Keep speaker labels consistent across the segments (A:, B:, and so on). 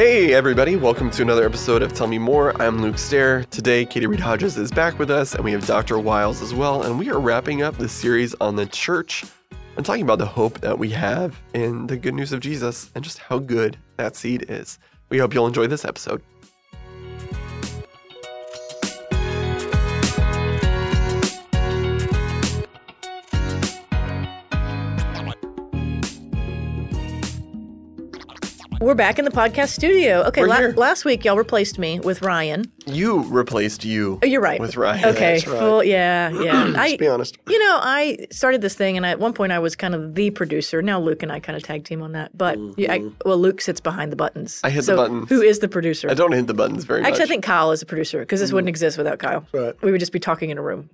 A: Hey, everybody, welcome to another episode of Tell Me More. I'm Luke Stair. Today, Katy Reed Hodges is back with us, and we have Dr. Wiles as well. And we are wrapping up the series on the church and talking about the hope that we have in the good news of Jesus and just how good that seed is. We hope you'll enjoy this episode.
B: We're back in the podcast studio. Okay, la- last week y'all replaced me with Ryan.
A: You replaced you.
B: Oh, you're right.
A: With Ryan.
B: Okay.
C: Right.
B: Well, yeah, yeah. I,
C: Let's be honest.
B: you know, I started this thing, and at one point I was kind of the producer. Now Luke and I kind of tag team on that. But yeah, I, well, Luke sits behind the buttons.
A: Mm-hmm. I hit the
B: so
A: buttons.
B: Who is the producer?
A: I don't hit the buttons very much.
B: Actually, I think Kyle is a producer because this wouldn't exist without Kyle.
C: Right.
B: We would just be talking in a room,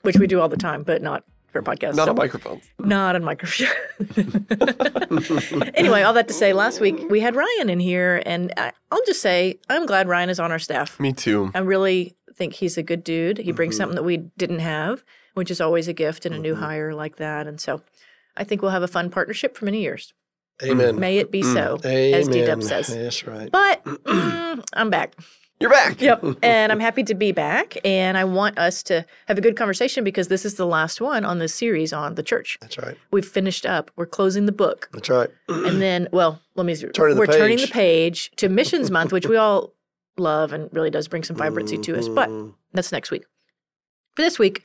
B: which we do all the time, but not for podcasts.
A: Not
B: So-
A: on microphones.
B: Not on microphone. anyway, all that to say, last week we had Ryan in here, and I, I'll just say I'm glad Ryan is on our staff.
A: Me too.
B: I really think he's a good dude. He brings something that we didn't have, which is always a gift in a new hire like that. And so I think we'll have a fun partnership for many years.
C: Amen.
B: May it be so,
C: Amen.
B: as D Dub says.
C: That's right.
B: But mm, I'm back.
A: You're back.
B: Yep. and I'm happy to be back. And I want us to have a good conversation because this is the last one on this series on the church.
C: That's right.
B: We've finished up. We're closing the book.
C: That's right.
B: And then, well, let me.
C: Turning
B: we're turning the
C: page.
B: to Missions Month, which we all love and really does bring some vibrancy to us. But
C: Mhm.
B: that's next week. For this week,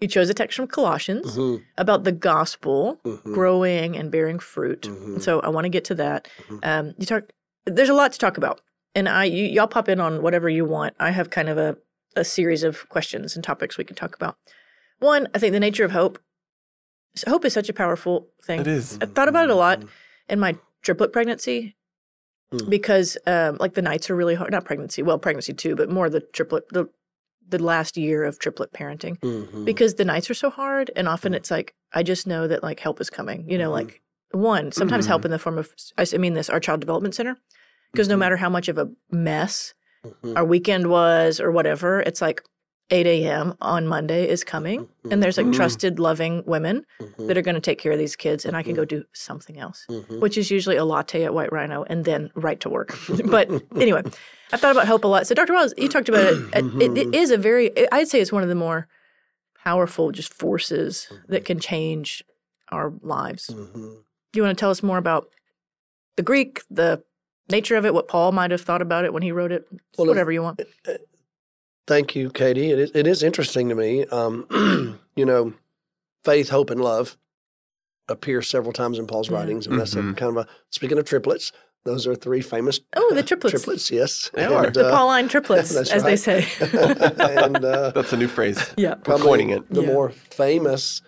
B: you chose a text from Colossians
C: Mhm.
B: about the gospel
C: Mhm.
B: growing and bearing fruit.
C: Mhm.
B: So I want to get to that.
C: Mhm.
B: Um, you talk. There's a lot to talk about, and I you, y'all pop in on whatever you want. I have kind of a a series of questions and topics we can talk about. One, I think the nature of hope. So hope is such a powerful thing.
A: It is.
B: I've thought about it a lot in my triplet pregnancy
C: Mm.
B: because um, like the nights are really hard. Not pregnancy, well, pregnancy too, but more the triplet the the last year of triplet parenting
C: Mhm.
B: because the nights are so hard and often it's like I just know that like help is coming. You know,
C: Mhm.
B: like one sometimes help in the form of I mean this our child development center because no
C: Mhm.
B: matter how much of a mess
C: Mhm.
B: our weekend was or whatever, it's like 8 a.m. on Monday is coming, and there's like
A: Mhm.
B: trusted, loving women
C: Mhm.
B: that are going to take care of these kids, and I can go do something else which is usually a latte at White Rhino and then right to work. but anyway, I've thought about hope a lot. So, Dr. Wiles, you talked about it. It, it is a very, I'd say it's one of the more powerful just forces that can change our lives. Do you want to tell us more about the Greek, the nature of it, what Paul might have thought about it when he wrote it,
C: Well,
B: whatever you want?
C: Thank you, Katy. It is, it is interesting to me. Um, you know, faith, hope, and love appear several times in Paul's
B: Yeah.
C: writings, and that's a
A: Mhm.
C: kind of a. Speaking of triplets, those are three famous.
B: Oh, the triplets.
C: Triplets, yes.
A: They are.
C: And,
B: The
C: uh,
B: Pauline triplets,
C: that's
B: as they say.
C: and uh,
A: That's a new phrase.
B: yeah.
A: We're
C: probably
A: coining it.
C: The
B: Yeah.
C: more famous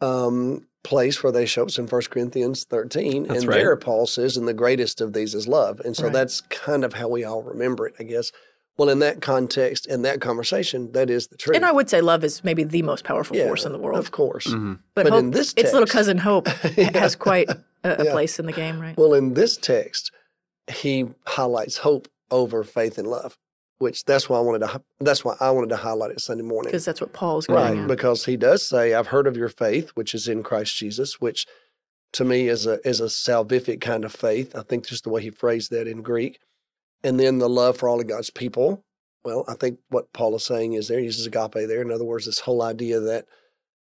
C: um, place where they show us in 1 Corinthians 13.
A: That's
C: and
A: right.
C: there, Paul says, and the greatest of these is love. And so
B: Right.
C: that's kind of how we all remember it, I guess. Well, in that context, in that conversation, that is the truth.
B: And I would say love is maybe the most powerful
C: Yeah,
B: force in the world.
C: Of course.
A: Mhm.
B: But,
C: but
B: hope,
C: in this
B: its little cousin Hope
C: Yeah.
B: has quite a, a
C: Yeah.
B: place in the game, right?
C: Well, in this text, he highlights hope over faith and love, which that's why I wanted to. That's why I wanted to highlight it Sunday morning.
B: Because that's what Paul's
C: Right,
B: getting at.
C: because he does say, "I've heard of your faith, which is in Christ Jesus," which to me is a is a salvific kind of faith. I think just the way he phrased that in Greek, and then the love for all of God's people. Well, I think what Paul is saying is there he uses agape there. In other words, this whole idea that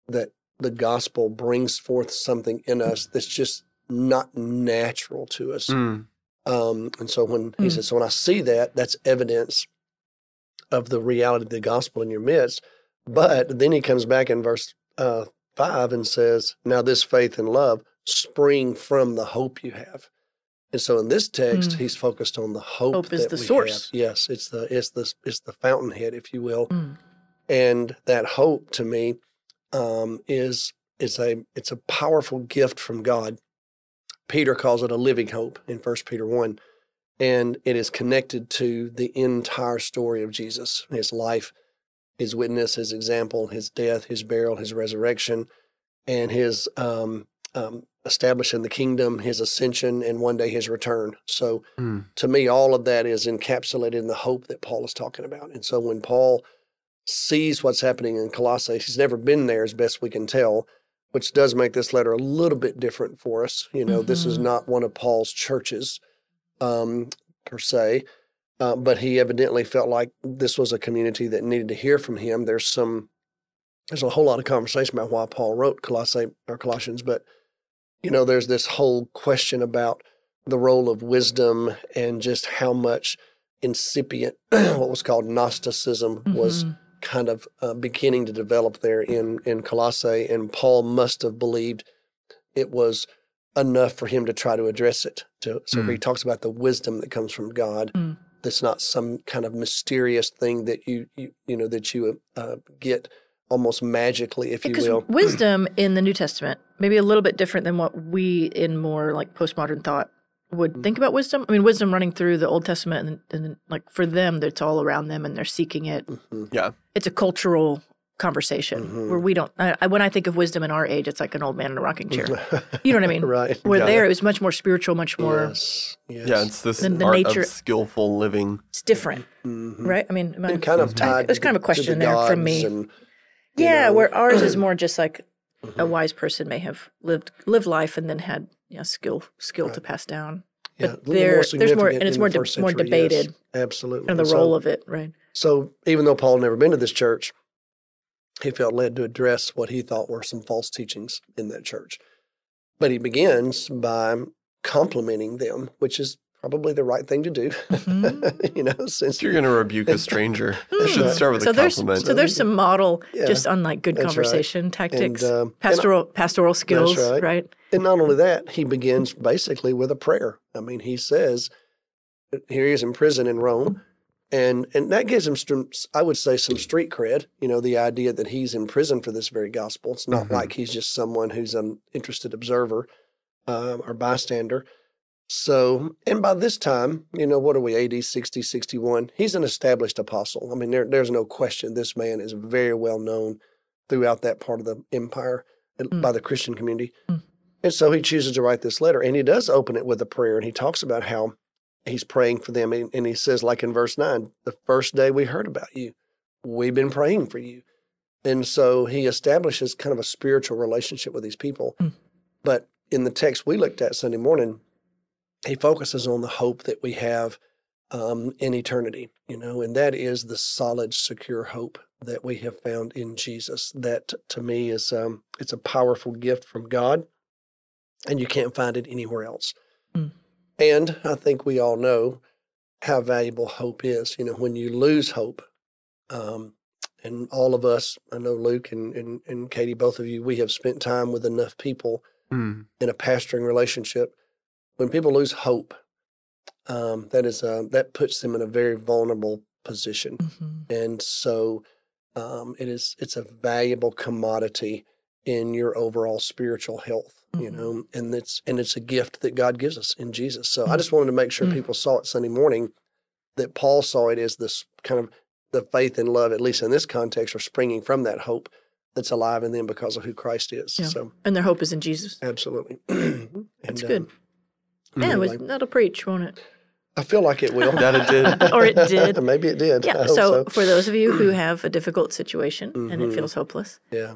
C: that the gospel brings forth something in us that's just not natural to us.
A: Mm.
C: Um, and so when he
B: Mm.
C: says, so when I see that, that's evidence of the reality of the gospel in your midst. But then he comes back in verse uh, five and says, now this faith and love spring from the hope you have. And so in this text,
B: Mm.
C: he's focused on the hope.
B: Hope is the source.
C: have. Yes, it's the it's the it's the fountainhead, if you will.
B: Mm.
C: And that hope to me um, is is a it's a powerful gift from God. Peter calls it a living hope in First Peter one, and it is connected to the entire story of Jesus, his life, his witness, his example, his death, his burial, his resurrection, and his um, um, establishing the kingdom, his ascension, and one day his return. So,
A: Mm.
C: to me, all of that is encapsulated in the hope that Paul is talking about. And so, when Paul sees what's happening in Colossae, he's never been there, as best we can tell, which does make this letter a little bit different for us. You know, this is
B: Mhm.
C: not one of Paul's churches. Um, per se, uh, but he evidently felt like this was a community that needed to hear from him. There's some, there's a whole lot of conversation about why Paul wrote Colossae or Colossians, but you know, there's this whole question about the role of wisdom and just how much incipient what was called Gnosticism was
B: Mhm.
C: kind of uh, beginning to develop there in in Colossae, and Paul must have believed it was enough for him to try to address it. To, so he talks about the wisdom that comes from God.
B: Mm.
C: That's not some kind of mysterious thing that you you you know that you uh, get almost magically, if you
B: Because
C: will.
B: wisdom in the New Testament, maybe a little bit different than what we in more like postmodern thought would
C: Mm-hmm.
B: think about wisdom. I mean, wisdom running through the Old Testament, and, and like for them, it's all around them, and they're seeking it.
C: Mhm.
A: Yeah.
B: It's a cultural conversation
C: Mhm.
B: where we don't. I, I, when I think of wisdom in our age, it's like an old man in a rocking chair. You know what I mean?
C: right.
B: Where
A: Yeah.
B: there, it was much more spiritual, much more.
C: Yes. Yes.
A: Yeah, it's this
B: The- the
A: art
B: nature-
A: of skillful living.
B: It's different,
C: Mhm.
B: right? I mean, am I-
C: kind of
A: Mhm.
C: tied.
B: There's
C: to
B: kind of a
C: to the
B: question there from me.
C: and,
B: yeah,
C: know.
B: where ours is more just like a
C: Mhm.
B: wise person may have lived lived life and then had you know, skill skill to pass down.
C: Yeah,
B: But
C: a little
B: there- there's more- and it's more de-
C: first
B: more
C: century, yes.
B: debated.
C: Absolutely.
B: And the
C: So-
B: role of it, right?
C: So even though Paul had never been to this church, he felt led to address what he thought were some false teachings in that church. But he begins by complimenting them, which is probably the right thing to do.
B: Mhm.
C: you know, since
A: you're going to rebuke a stranger, you should start with
B: so
A: a
B: there's
A: compliment.
B: so there's some model
C: Yeah,
B: just on like good
C: that's right.
B: conversation tactics,
C: and, um, and,
B: pastoral pastoral skills,
C: right.
B: right?
C: and not only that, he begins basically with a prayer. I mean, he says, here he is in prison in Rome. And and that gives him, some, I would say, some street cred. You know, the idea that he's in prison for this very gospel. It's not
A: Mhm.
C: like he's just someone who's an interested observer um, or bystander. So, and by this time, you know, what are we, AD 60, 61? He's an established apostle. I mean, there, there's no question this man is very well known throughout that part of the empire
B: Mm.
C: by the Christian community.
B: Mm.
C: And so he chooses to write this letter, and he does open it with a prayer, and he talks about how he's praying for them. And, and he says, like in verse 9, the first day we heard about you, we've been praying for you. And so he establishes kind of a spiritual relationship with these people.
B: Mm.
C: But in the text we looked at Sunday morning, he focuses on the hope that we have um, in eternity, you know, and that is the solid, secure hope that we have found in Jesus. That to me is um, it's a powerful gift from God, and you can't find it anywhere else.
B: Mm.
C: And I think we all know how valuable hope is. You know, when you lose hope, um, and all of us, I know Luke and, and, and Katy, both of you, we have spent time with enough people
A: Hmm.
C: in a pastoring relationship. When people lose hope, um, that is uh, that puts them in a very vulnerable position,
B: Mhm.
C: and so um, it is it's a valuable commodity in your overall spiritual health. You
B: Mhm.
C: know, and it's and it's a gift that God gives us in Jesus. So I
B: Mm.
C: just wanted to make sure
B: Mm.
C: people saw it Sunday morning that Paul saw it as this kind of the faith and love, at least in this context, are springing from that hope that's alive in them because of who Christ is.
B: Yeah.
C: So
B: And their hope is in Jesus.
C: absolutely,
B: That's
C: And,
B: good.
C: um,
B: Yeah, it was,
C: anyway,
B: that'll preach, won't it?
C: I feel like it will.
A: That it did.
B: Or it did.
C: Maybe it did.
B: Yeah.
C: hope
B: So, for those of you who have a difficult situation and it
C: Mhm.
B: feels hopeless,
C: yeah,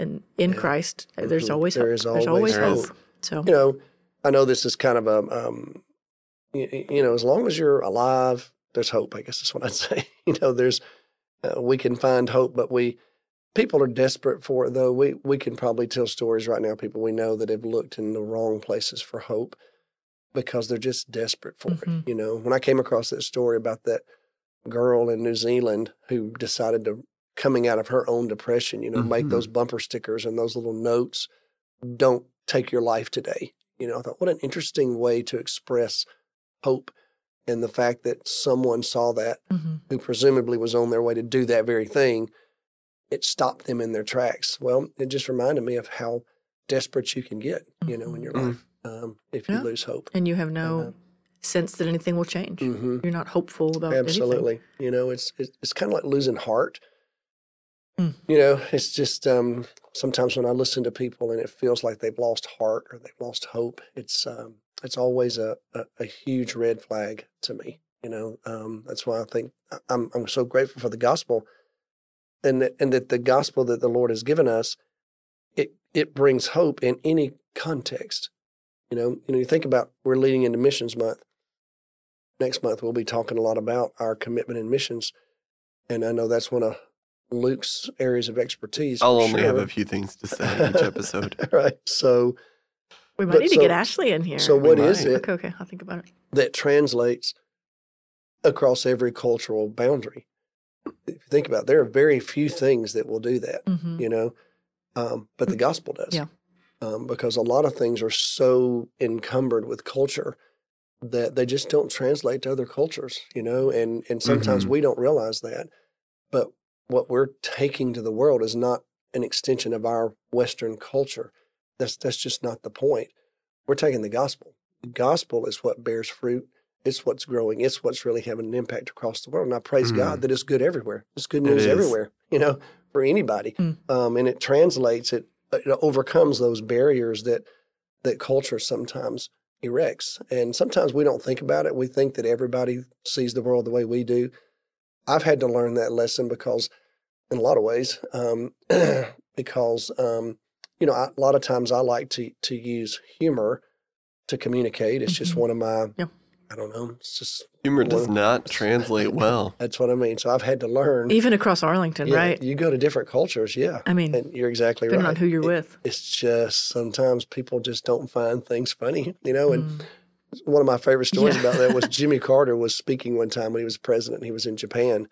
B: and in
C: Yeah.
B: Christ, there's
C: Mhm.
B: always
C: There
B: hope.
C: is
B: there's
C: always
B: always
A: hope.
B: hope. So
C: you know, I know this is kind of a, um, you, you know, as long as you're alive, there's hope. I guess that's what I'd say. you know, there's uh, we can find hope, but we people are desperate for it. Though we we can probably tell stories right now. People we know that have looked in the wrong places for hope because they're just desperate for
B: Mhm.
C: it. You know, when I came across that story about that girl in New Zealand who decided to coming out of her own depression, you know, make
A: Mhm.
C: those bumper stickers and those little notes, don't take your life today. You know, I thought what an interesting way to express hope and the fact that someone saw that
B: mhm.
C: who presumably was on their way to do that very thing, it stopped them in their tracks. Well, it just reminded me of how desperate you can get, you know, in your
A: Mhm.
C: life um, if you lose hope.
B: and you have no
C: uh,
B: sense that anything will change.
C: hmm
B: You're not hopeful about anything.
C: Absolutely. You know, it's it's, it's kind of like losing heart.
B: Mm.
C: You know, it's just um, sometimes when I listen to people and it feels like they've lost heart or they've lost hope, it's um, it's always a, a, a huge red flag to me. You know, um, that's why I think I'm I'm so grateful for the gospel, and that, and that the gospel that the Lord has given us, it it brings hope in any context. You know, you know, you think about we're leading into missions month. next month we'll be talking a lot about our commitment in missions, and I know that's one of Luke's areas of expertise.
A: I'll
C: for
A: only have a few things to say each episode.
C: right. So
B: We might
C: But
B: need to get Ashley in here.
C: so
A: We
C: what is
A: might.
C: it
B: okay, okay, I'll think about it.
C: that translates across every cultural boundary? If you think about it, there are very few things that will do that.
B: hmm
C: you know, um, but the gospel does.
B: Yeah.
C: Um, because a lot of things are so encumbered with culture that they just don't translate to other cultures, you know, and and sometimes
A: Mhm.
C: we don't realize that. But what we're taking to the world is not an extension of our Western culture. That's that's just not the point. We're taking the gospel. The gospel is what bears fruit. It's what's growing. It's what's really having an impact across the world. And I praise
A: Mhm.
C: God that it's good everywhere. It's good news
A: is.
C: everywhere, you know, for anybody.
B: Mm.
C: Um, and it translates it, it overcomes those barriers that that culture sometimes erects. And sometimes we don't think about it. We think that everybody sees the world the way we do. I've had to learn that lesson because, in a lot of ways, um, because um, you know, I, a lot of times I like to to use humor to communicate. It's just
B: Mhm.
C: one of my,
B: Yeah.
C: I don't know. It's just
A: Humor does
C: Well-
A: not translate well.
C: that's what I mean. So I've had to learn.
B: Even across Arlington,
C: Yeah,
B: right?
C: You go to different cultures, yeah,
B: I mean,
C: and you're exactly
B: depending
C: right.
B: on who you're
C: It-
B: with.
C: It's just sometimes people just don't find things funny, you know. And
B: Mm.
C: one of my favorite stories
B: Yeah.
C: about that was Jimmy Carter was speaking one time when he was president. He was in Japan,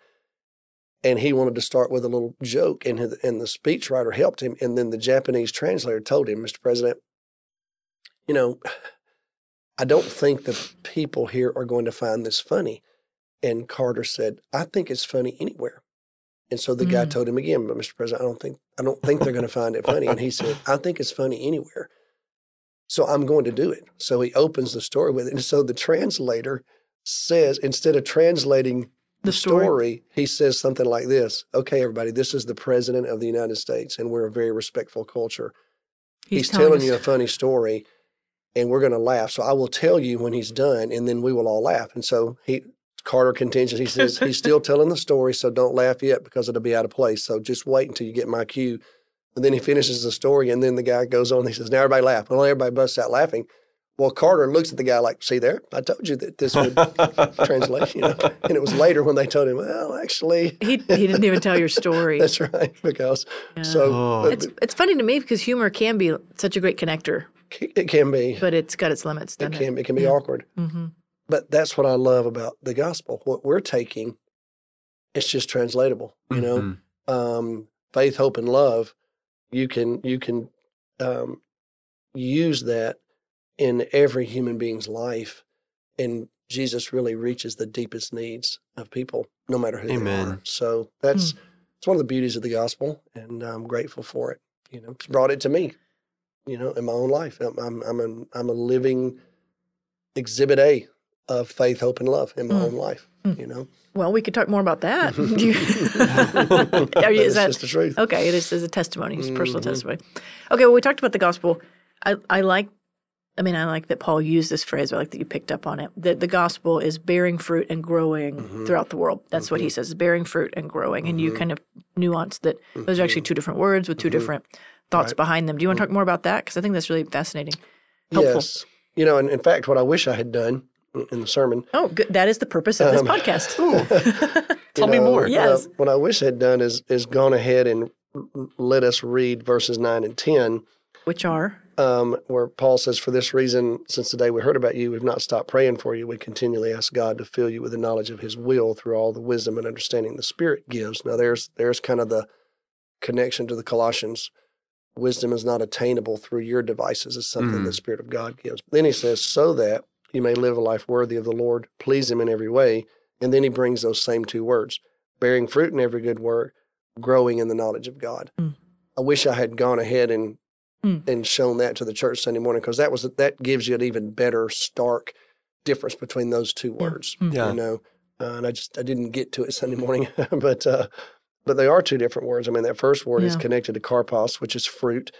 C: and he wanted to start with a little joke, and his, and the speechwriter helped him, and then the Japanese translator told him, "Mr. President, you know, I don't think the people here are going to find this funny." And Carter said, "I think it's funny anywhere." And so the guy
B: Mm.
C: told him again, "But Mr. President, I don't think I don't think they're going to find it funny." And he said, "I think it's funny anywhere." So I'm going to do it. So he opens the story with it. And so the translator says, instead of translating
B: The story.
C: story, he says something like this Okay, everybody, this is the president of the United States, and we're a very respectful culture. He's, telling,
B: us-
C: you a funny story, and we're going to laugh. So I will tell you when he's done, and then we will all laugh. And so he, Carter continues, he says, he's still telling the story, so don't laugh yet because it'll be out of place. So just wait until you get my cue. And then he finishes the story, and then the guy goes on. He says, "Now everybody laugh." Well, everybody busts out laughing. Well, Carter looks at the guy like, "See there? I told you that this would translate." You know. And it was later when they told him, "Well, actually,
B: he, he didn't even tell your story.
C: that's right," because
B: Yeah.
C: so
A: Oh.
C: but
B: it's it's funny to me because humor can be such a great connector,
C: it can be,
B: but it's got its limits.
C: it can, it can be
B: Yeah.
C: awkward.
B: Mm-hmm.
C: But that's what I love about the gospel. What we're taking, it's just translatable. You know,
A: Mhm.
C: um, faith, hope, and love. You can you can um, use that in every human being's life, and Jesus really reaches the deepest needs of people, no matter who they are. So that's it's one of the beauties of the gospel, and I'm grateful for it. You know, it's brought it to me. You know, in my own life, I'm I'm I'm a, I'm a living exhibit A of faith, hope, and love in my
B: Mm.
C: own life.
B: Mm.
C: You know,
B: Well, we could talk more about that. You- Are you- is
C: it's
B: that-
C: just the truth.
B: okay, it is, is a testimony, it's personal
C: Mhm.
B: testimony. Okay, well, we talked about the gospel. I, I like, I mean, I like that Paul used this phrase. I like that you picked up on it. That the gospel is bearing fruit and growing
C: Mhm.
B: throughout the world. That's what he says: bearing fruit and growing. And you
C: Mhm.
B: kind of nuance that those are actually two different words with 2
C: Mhm.
B: different thoughts
C: Right.
B: behind them. Do you want to talk more about that? Because I think that's really fascinating. helpful.
C: Yes. You know, and in fact, what I wish I had done in the sermon.
B: Oh, good. That is the purpose of this
C: Um,
B: podcast.
A: Tell
C: you
A: me
C: know,
A: more.
C: what I-
B: Yes.
C: What I, wish I had done is is gone ahead and let us read verses nine and ten,
B: Which are
C: um, where Paul says, "For this reason, since the day we heard about you, we've not stopped praying for you. We continually ask God to fill you with the knowledge of His will through all the wisdom and understanding the Spirit gives." Now, there's there's kind of the connection to the Colossians. Wisdom is not attainable through your devices; it's something
A: Mhm.
C: the Spirit of God gives. Then he says, "So that you may live a life worthy of the Lord, please Him in every way." And then he brings those same two words: bearing fruit in every good work, growing in the knowledge of God.
B: Mm.
C: I wish I had gone ahead and
B: Mm.
C: and shown that to the church Sunday morning because that was that gives you an even better stark difference between those two words.
B: Mm.
A: Yeah.
C: You know, uh, and I just I didn't get to it Sunday morning, but uh, but they are two different words. I mean, that first word is connected to karpos, which is fruit.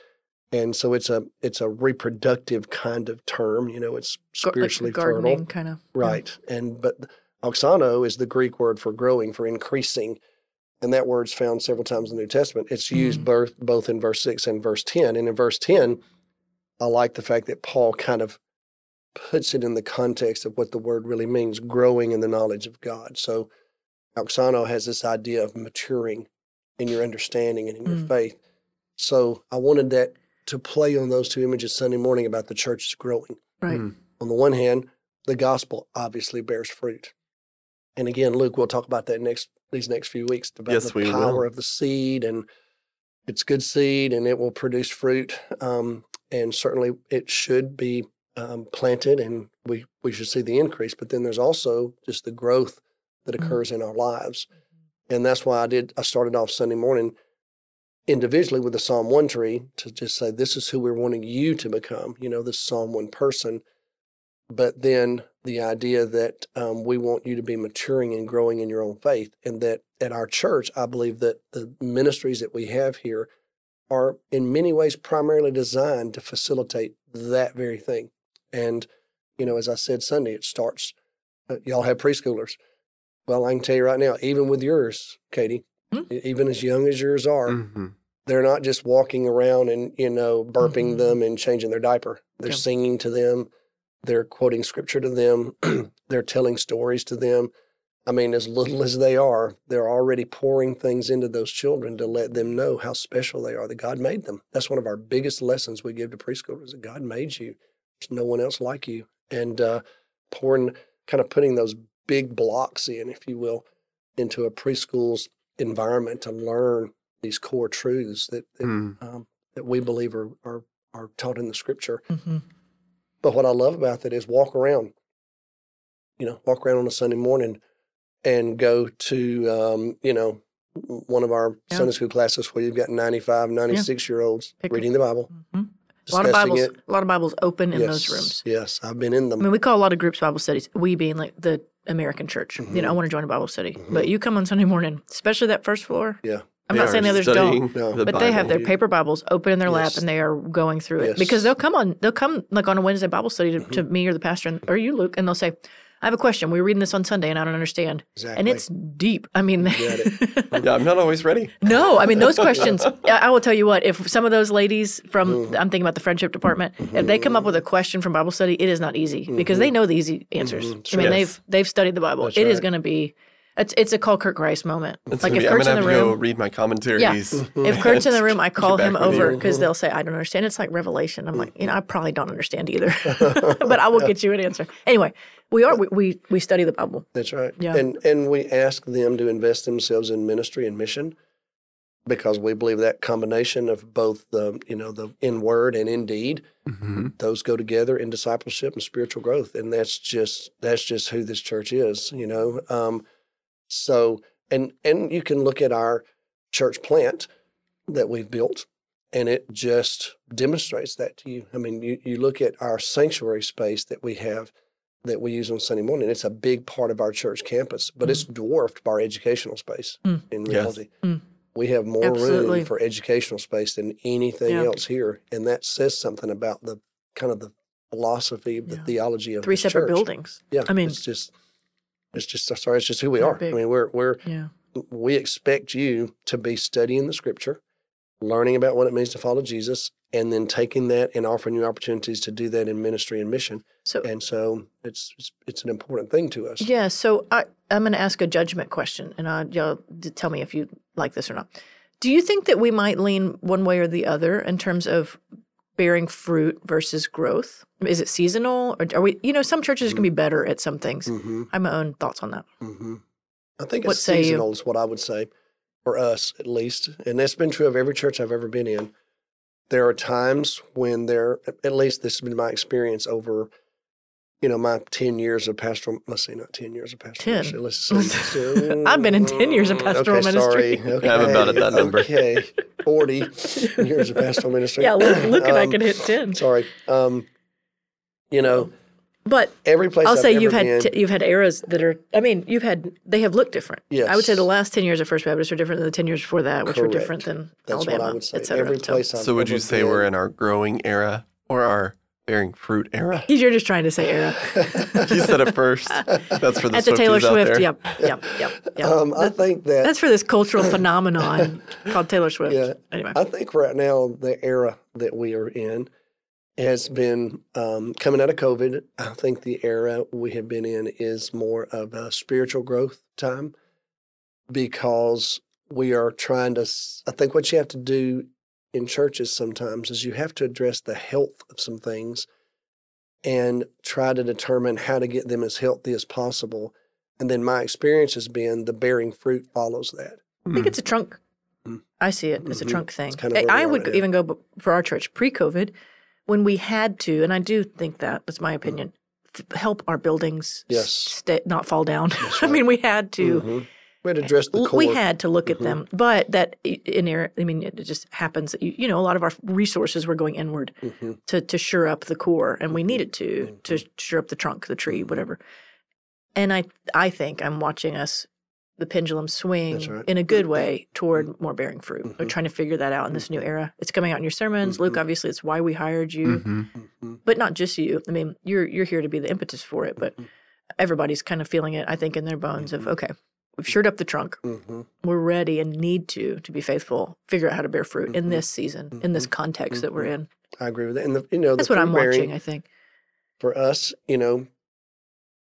C: And so it's a it's a reproductive kind of term, you know. It's
B: gar- like
C: spiritually fertile,
B: kind of.
C: Right. And but auxano is the Greek word for growing, for increasing. And that word's found several times in the New Testament. It's used
B: Mhm.
C: both both in verse six and verse ten. And in verse ten, I like the fact that Paul kind of puts it in the context of what the word really means growing in the knowledge of God. So, Auxano has this idea of maturing in your understanding and in your
B: Mm.
C: faith. So, I wanted that to play on those two images Sunday morning about the church is growing.
B: Right.
A: Mm.
C: On the one hand, the gospel obviously bears fruit. And again, Luke, we'll talk about that next these next few weeks about
A: Yes,
C: the
A: we
C: power
A: will.
C: of the seed and it's good seed and it will produce fruit. Um, and certainly it should be um, planted and we, we should see the increase. But then there's also just the growth that
B: Mhm.
C: occurs in our lives. And that's why I did I started off Sunday morning individually with the Psalm 1 tree to just say this is who we're wanting you to become, you know, this Psalm 1 person. But then the idea that um, we want you to be maturing and growing in your own faith, and that at our church, I believe that the ministries that we have here are in many ways primarily designed to facilitate that very thing. And, you know, as I said Sunday, it starts, uh, y'all have preschoolers. Well, I can tell you right now, even with yours, Katy,
B: Hmm.
C: e- even as young as yours are,
A: Mhm.
C: they're not just walking around and you know burping
B: Mhm.
C: them and changing their diaper they're
B: Yeah.
C: singing to them they're quoting scripture to them they're telling stories to them. I mean as little as they are they're already pouring things into those children to let them know how special they are that god made them. That's one of our biggest lessons we give to preschoolers that god made you. There's no one else like you. And uh, pouring kind of putting those big blocks in if you will into a preschool's environment to learn these core truths that that,
A: Mm.
C: um, that we believe are, are are taught in the scripture.
B: hmm
C: But what I love about that is walk around, you know, walk around on a Sunday morning and go to, um, you know, one of our
B: Yeah.
C: Sunday school classes where you've got 95, 96 year olds
B: Pick
C: reading the Bible,
B: hmm A lot of Bibles,
C: it.
B: a lot of Bibles open in
C: yes,
B: those rooms.
C: Yes, I've been in them.
B: I mean, we call a lot of groups Bible studies. We being like the American church. You know, I want to join a Bible study, but you come on Sunday morning, especially that first floor.
C: Yeah.
B: I'm
A: They
B: not saying the others don't,
C: No.
A: the
B: but they have their paper Bibles open in their lap and they are going through it
C: Yes.
B: because they'll come on, they'll come like on a Wednesday Bible study to, to me or the pastor and, or you, Luke, and they'll say, "I have a question. We were reading this on Sunday and I don't understand."
C: Exactly.
B: And it's deep. I mean,
A: Yeah, I'm not always ready.
B: no, I mean those questions. I will tell you what. If some of those ladies from,
C: Mm-hmm.
B: I'm thinking about the friendship department, if they come up with a question from Bible study, it is not easy because they know the easy answers.
C: Mhm.
B: I mean,
A: Mm-hmm. Yes.
B: they've they've studied the Bible.
C: That's
B: It is
C: right.
B: going to be, it's it's a call Kurt Rice moment.
A: It's
B: like
A: gonna
B: if
A: be- I'm
B: in
A: gonna
B: the
A: have to go
B: room,
A: read my commentaries.
B: if Kurt's in the room, I call him over because they'll say I don't understand. It's like Revelation. I'm like, you know, I probably don't understand either, but I will get you an answer. Anyway, we are we we, we study the Bible.
C: That's right.
B: Yeah.
C: And and we ask them to invest themselves in ministry and mission because we believe that combination of both the you know the in word and in deed
A: Mhm.
C: those go together in discipleship and spiritual growth and that's just that's just who this church is you know um so and and you can look at our church plant that we've built and it just demonstrates that to you i mean you, you look at our sanctuary space that we have that we use on sunday morning it's a big part of our church campus but it's dwarfed by our educational space
B: Mm.
C: in
A: Yes.
C: reality
B: Mm.
C: we have more
B: Absolutely.
C: room for educational space than anything
B: Yeah.
C: else here and that says something about the kind of the philosophy the
B: Yeah.
C: theology of
B: Three
C: this
B: separate
C: church.
B: buildings.
C: yeah
B: I mean-
C: it's just it's just sorry it's just who we
B: big.
C: i mean we're we're
B: Yeah.
C: we expect you to be studying the scripture learning about what it means to follow jesus and then taking that and offering you opportunities to do that in ministry and mission
B: So
C: and so it's it's, it's an important thing to us
B: Yeah, so I, I'm going to ask a judgment question, and uh, y'all tell me if you like this or not. Do you think that we might lean one way or the other in terms of bearing fruit versus growth? Is it seasonal, or are we? You know, some churches can be better at some things.
C: hmm
B: I have my own thoughts on that.
C: hmm I think
B: What
C: it's
B: say you?
C: seasonal is what I would say for us at least, and that's been true of every church I've ever been in. There are times when there, at least this has been my experience over, you know, my ten years of pastoral. Let's say not ten years of pastoral.
B: 10.
C: ministry, Let's say,
B: I've been in 10 years of pastoral
C: okay,
B: ministry.
C: Sorry. Okay.
A: I'm about at that number.
C: Okay, forty years of pastoral ministry.
B: Yeah, Luke, Luke and I
C: Um,
B: can hit ten.
C: Sorry. Um, you know,
B: But
C: every place
B: I'll
C: I've
B: say
C: ever
B: you've had
C: been,
B: t- you've had eras that are. I mean, you've had they have looked different. I would say the last ten years of First Baptist are different than the ten years before that, which were different than
C: that's
B: Alabama,
C: what I would say.
B: et cetera.
C: Every
B: So-
C: I've
A: So would you say
C: been-
A: we're in our growing era or our bearing fruit era?
B: You're just trying to say era.
A: you said it first. That's for the
B: That's a Taylor
A: Swifties out
B: Swift. Yep, yep, yep, yep.
C: Um, I think that
B: That's for this cultural phenomenon called Taylor Swift.
C: Yeah.
B: Anyway,
C: I think right now the era that we are in has been um, coming out of COVID. I think the era we have been in is more of a spiritual growth time because we are trying to. I think what you have to do in churches sometimes is you have to address the health of some things and try to determine how to get them as healthy as possible. And then my experience has been the bearing fruit follows that.
B: I think it's a trunk.
C: Mm.
B: I see it as a
C: Mhm.
B: trunk thing.
C: kind of
B: I- I would even go for our church pre-COVID, when we had to, and I do think that that's my opinion, f- help our buildings
C: Yes.
B: stay, not fall down.
C: That's
B: I mean, we had to.
C: Mhm. We had to address the core.
B: We had to look at
C: Mhm.
B: them, but that in inerrant. I mean, it just happens that you, you know a lot of our resources were going inward
C: Mhm.
B: to to shore up the core, and we
C: Mhm.
B: needed to to
C: Mhm.
B: shore up the trunk, the tree,
C: Mhm.
B: whatever. And I I think I'm watching us the pendulum swing
C: right.
B: in a good way toward more bearing fruit. We're trying to figure that out in this new era. It's coming out in your sermons, Luke. Obviously, it's why we hired you, but not just you. I mean, you're you're here to be the impetus for it, but everybody's kind of feeling it. I think in their bones of
C: Mhm.
B: okay, we've shored up the trunk.
C: Mhm.
B: We're ready and need to to be faithful. Figure out how to bear fruit in
C: Mhm.
B: this season, in this context that we're
C: Mhm.
B: in.
C: I agree with that. And the, you know,
B: That's what I'm
C: bearing
B: watching. I think.
C: for us, you know,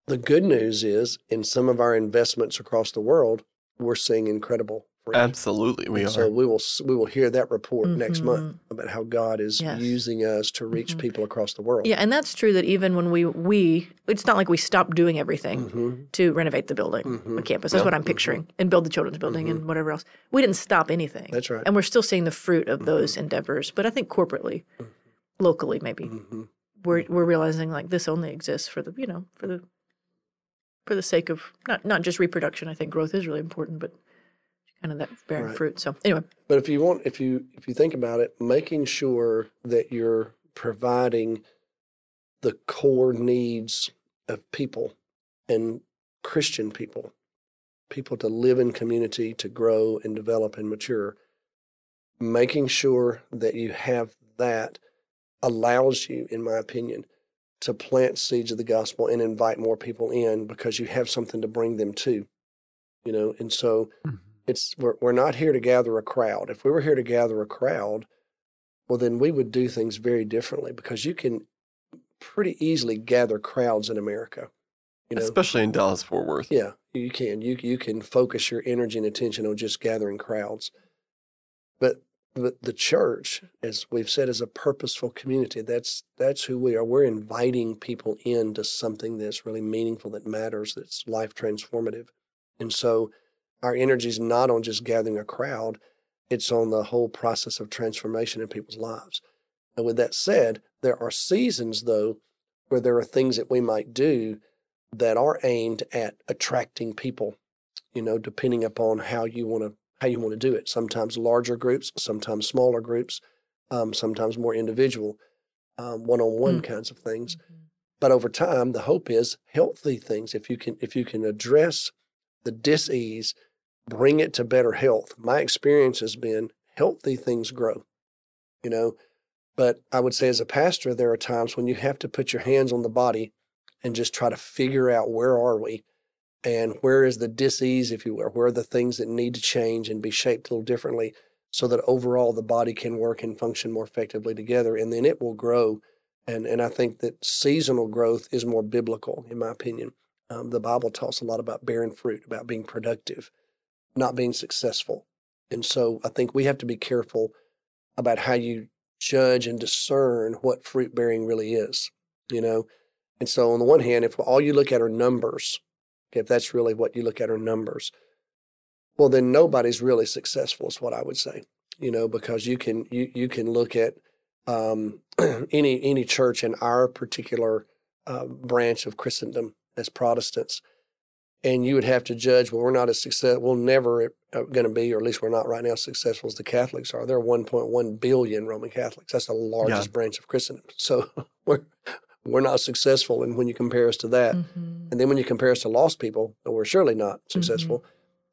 C: the good news is in some of our investments across the world, we're seeing incredible fruit.
A: Absolutely, we
C: And
A: are.
C: So we will we will hear that report next month
B: Mhm.
C: about how God is
B: Yes.
C: using us to reach
B: Mhm.
C: people across the world.
B: Yeah, and that's true that even when we we it's not like we stopped doing everything
C: Mhm.
B: to renovate the building,
C: Mhm.
B: the campus. That's
A: No.
B: what I'm picturing, and build the children's building and whatever else. We didn't stop anything,
C: That's right.
B: and we're still seeing the fruit of those endeavors. But I think corporately, locally, maybe we're we're realizing like this only exists for the you know for the for the sake of not not just reproduction. I think growth is really important, but kind of that bearing
C: Right.
B: fruit. So anyway,
C: But if you want, if you if you think about it, making sure that you're providing the core needs of people and Christian people, people to live in community, to grow and develop and mature, making sure that you have that allows you, in my opinion, to plant seeds of the gospel and invite more people in because you have something to bring them to. You know, and so
A: Mhm.
C: It's we're, we're not here to gather a crowd. If we were here to gather a crowd, well, then we would do things very differently because you can pretty easily gather crowds in America. You know,
A: Especially in Dallas Fort Worth.
C: yeah, you can. You you can focus your energy and attention on just gathering crowds. But but the church, as we've said, is a purposeful community. That's that's who we are. We're inviting people into something that's really meaningful, that matters, that's life transformative. And so our energy is not on just gathering a crowd, it's on the whole process of transformation in people's lives. And with that said, there are seasons though where there are things that we might do that are aimed at attracting people, you know, depending upon how you want to how you want to do it. Sometimes larger groups, sometimes smaller groups, um, sometimes more individual, um, one-on-one
B: Mm.
C: kinds of things. But over time, the hope is healthy things. If you can if you can address the dis-ease, bring it to better health. My experience has been healthy things grow, you know. But I would say as a pastor, there are times when you have to put your hands on the body and just try to figure out where are we and where is the dis-ease, if you will, where are the things that need to change and be shaped a little differently so that overall the body can work and function more effectively together and then it will grow. And, and I think that seasonal growth is more biblical, in my opinion. Um, the Bible talks a lot about bearing fruit, about being productive, not being successful. And so I think we have to be careful about how you judge and discern what fruit bearing really is, you know? And so on the one hand, if all you look at are numbers, if that's really what you look at are numbers, well, then nobody's really successful is what I would say, you know, because you can, you, you can look at um, any, any church in our particular uh, branch of Christendom as Protestants, and you would have to judge, well, we're not as successful, we're never going to be, or at least we're not right now, as successful as the Catholics are. There are 1.1 billion Roman Catholics. That's the largest branch of Christendom. So we're, we're not successful. And when you compare us to that,
B: Mhm.
C: and then when you compare us to lost people, then we're surely not successful.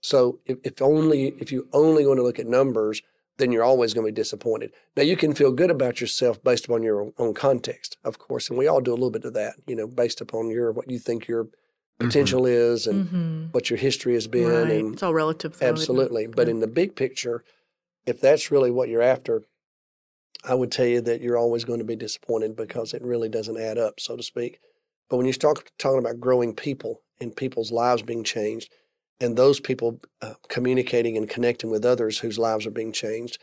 C: So if, if only, if you only want to look at numbers, then you're always going to be disappointed. Now you can feel good about yourself based upon your own context, of course, and we all do a little bit of that, you know, based upon your what you think your potential is and
B: Mhm.
C: what your history has been
B: Right.
C: and
B: it's all relative. though,
C: absolutely. But
B: Yeah.
C: in the big picture, if that's really what you're after, I would tell you that you're always going to be disappointed because it really doesn't add up, so to speak. But when you start talking about growing people and people's lives being changed, and those people uh, communicating and connecting with others whose lives are being changed,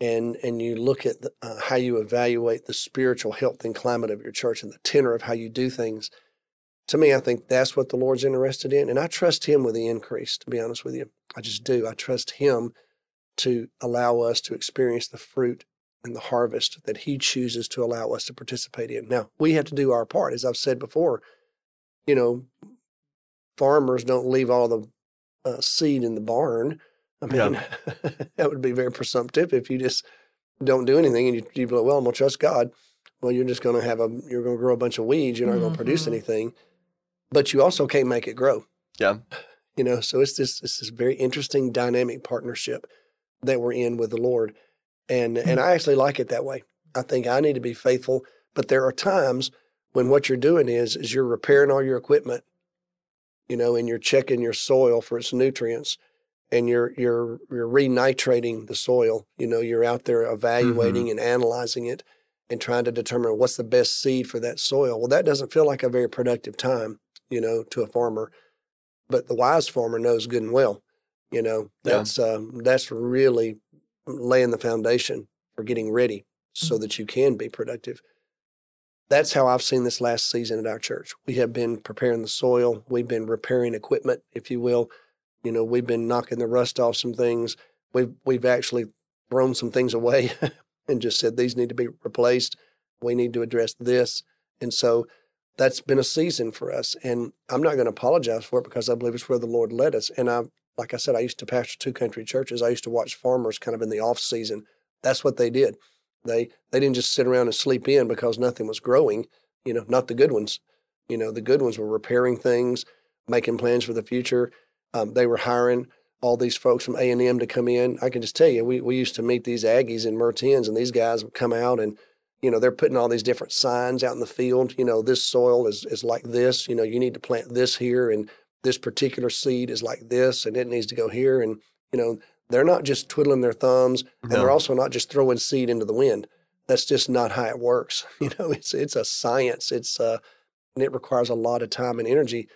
C: and and you look at the, uh, how you evaluate the spiritual health and climate of your church and the tenor of how you do things, to me, I think that's what the Lord's interested in, and I trust Him with the increase. To be honest with you, I just do. I trust Him to allow us to experience the fruit and the harvest that He chooses to allow us to participate in. Now, we have to do our part, as I've said before. You know, farmers don't leave all the uh, seed in the barn. I mean,
A: Yeah.
C: that would be very presumptive if you just don't do anything and you, you be like, well, I'm going to trust God. Well, you're just going to have a, you're going to grow a bunch of weeds. You're not going to produce anything, but you also can't make it grow.
A: Yeah.
C: You know, so it's this, it's this very interesting dynamic partnership that we're in with the Lord. And, mm-hmm. and I actually like it that way. I think I need to be faithful, but there are times when what you're doing is, is you're repairing all your equipment, you know, and you're checking your soil for its nutrients and you're you're you're renitrating the soil. You know, you're out there mm-hmm. evaluating and analyzing it and trying to determine what's the best seed for that soil. Well, that doesn't feel like a very productive time, you know, to a farmer. But the wise farmer knows good and well, you know,
A: Yeah.
C: that's um, that's really laying the foundation for getting ready so that you can be productive. That's how I've seen this last season at our church. We have been preparing the soil. We've been repairing equipment, if you will. You know, we've been knocking the rust off some things. We've we've actually thrown some things away and just said these need to be replaced. We need to address this. And so that's been a season for us. And I'm not going to apologize for it because I believe it's where the Lord led us. And I like I said, I used to pastor two country churches. I used to watch farmers kind of in the off season. That's what they did. They they didn't just sit around and sleep in because nothing was growing. You know, not the good ones. You know, the good ones were repairing things, making plans for the future. Um, they were hiring all these folks from A and M to come in. I can just tell you, we we used to meet these Aggies in Mertens, and these guys would come out and you know they're putting all these different signs out in the field. You know, this soil is is like this. You know, you need to plant this here, and this particular seed is like this, and it needs to go here. And you know, they're not just twiddling their thumbs, and they're also not just throwing seed into the wind. That's just not how it works. You know, it's it's a science. It's uh, and it requires a lot of time and energy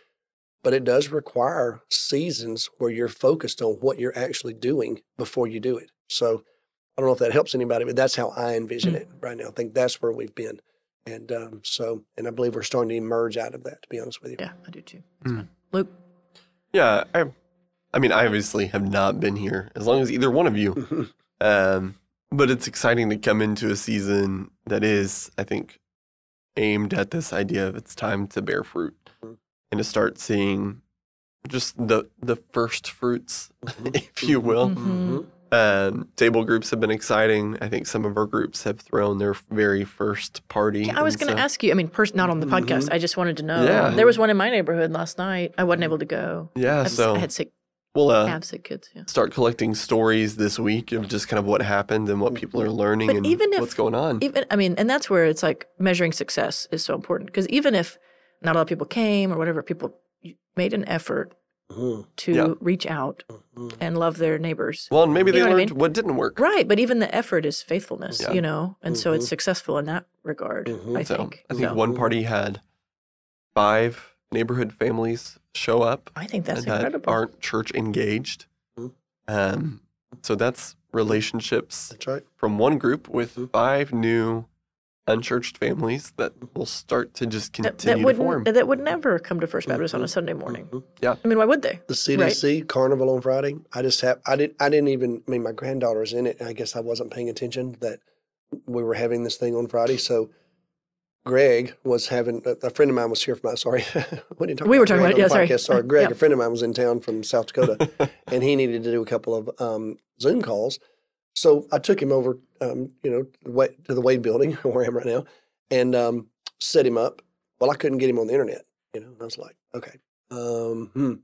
C: but it does require seasons where you're focused on what you're actually doing before you do it. So I don't know if that helps anybody, but that's how I envision it right now. I think that's where we've been. And um, so, and I believe we're starting to emerge out of that, to be honest with you.
B: Yeah, I do too.
A: Mm.
B: fine. Luke,
A: Yeah, I, I mean, I obviously have not been here as long as either one of you. Um, but it's exciting to come into a season that is, I think, aimed at this idea of it's time to bear fruit
C: Mhm.
A: and to start seeing just the the first fruits, if you will. Um, table groups have been exciting. I think some of our groups have thrown their very first party.
B: Yeah, I was going to
A: so-
B: ask you. I mean, pers- not on the podcast.
C: Mhm.
B: I just wanted to know.
A: Yeah.
B: There was one in my neighborhood last night. I wasn't able to go.
A: Yeah,
B: I, was-
A: so
B: I had sick,
A: we'll uh,
B: have sick kids. Yeah.
A: start collecting stories this week of just kind of what happened and what people are learning
B: But
A: and
B: even if-
A: what's going on.
B: Even I mean, and that's where it's like measuring success is so important because even if not a lot of people came or whatever, people made an effort
C: Mhm.
B: to
A: Yeah.
B: reach out
C: Mhm.
B: and love their neighbors.
A: well, and maybe
B: You
A: they
B: know what I
A: learned
B: mean?
A: what didn't work.
B: Right, but even the effort is faithfulness,
A: Yeah.
B: you know, and so it's
C: Mhm.
B: successful in that regard.
C: Mhm.
B: I
A: So
B: think.
A: I think
B: So,
A: one party had five neighborhood families show up
B: I think that's
A: that
B: incredible.
A: aren't church engaged.
C: Mhm.
A: Um, so that's relationships
C: That's right.
A: from one group with five new unchurched families that will start to just
B: that,
A: continue
B: that
A: to form.
B: wouldn't that would never come to First Baptist on a
C: Mhm.
B: Sunday morning.
C: Mhm.
B: I mean, why would they?
C: The CDC carnival on Friday. I just have. I didn't. I didn't even. I mean, my granddaughter's in it. And I guess I wasn't paying attention that we were having this thing on Friday. So, Greg was having. A, a friend of mine was here from. my- Sorry, we didn't talk.
B: We were talking
C: Greg
B: about-
C: on
B: yeah,
C: the
B: sorry.
C: podcast. Sorry, Greg.
B: Yep.
C: A friend of mine was in town from South Dakota, and he needed to do a couple of um, Zoom calls. So I took him over, um, you know, to the Wade Building where I am right now, and um, set him up. Well, I couldn't get him on the internet. You know, I was like, okay, um, hmm.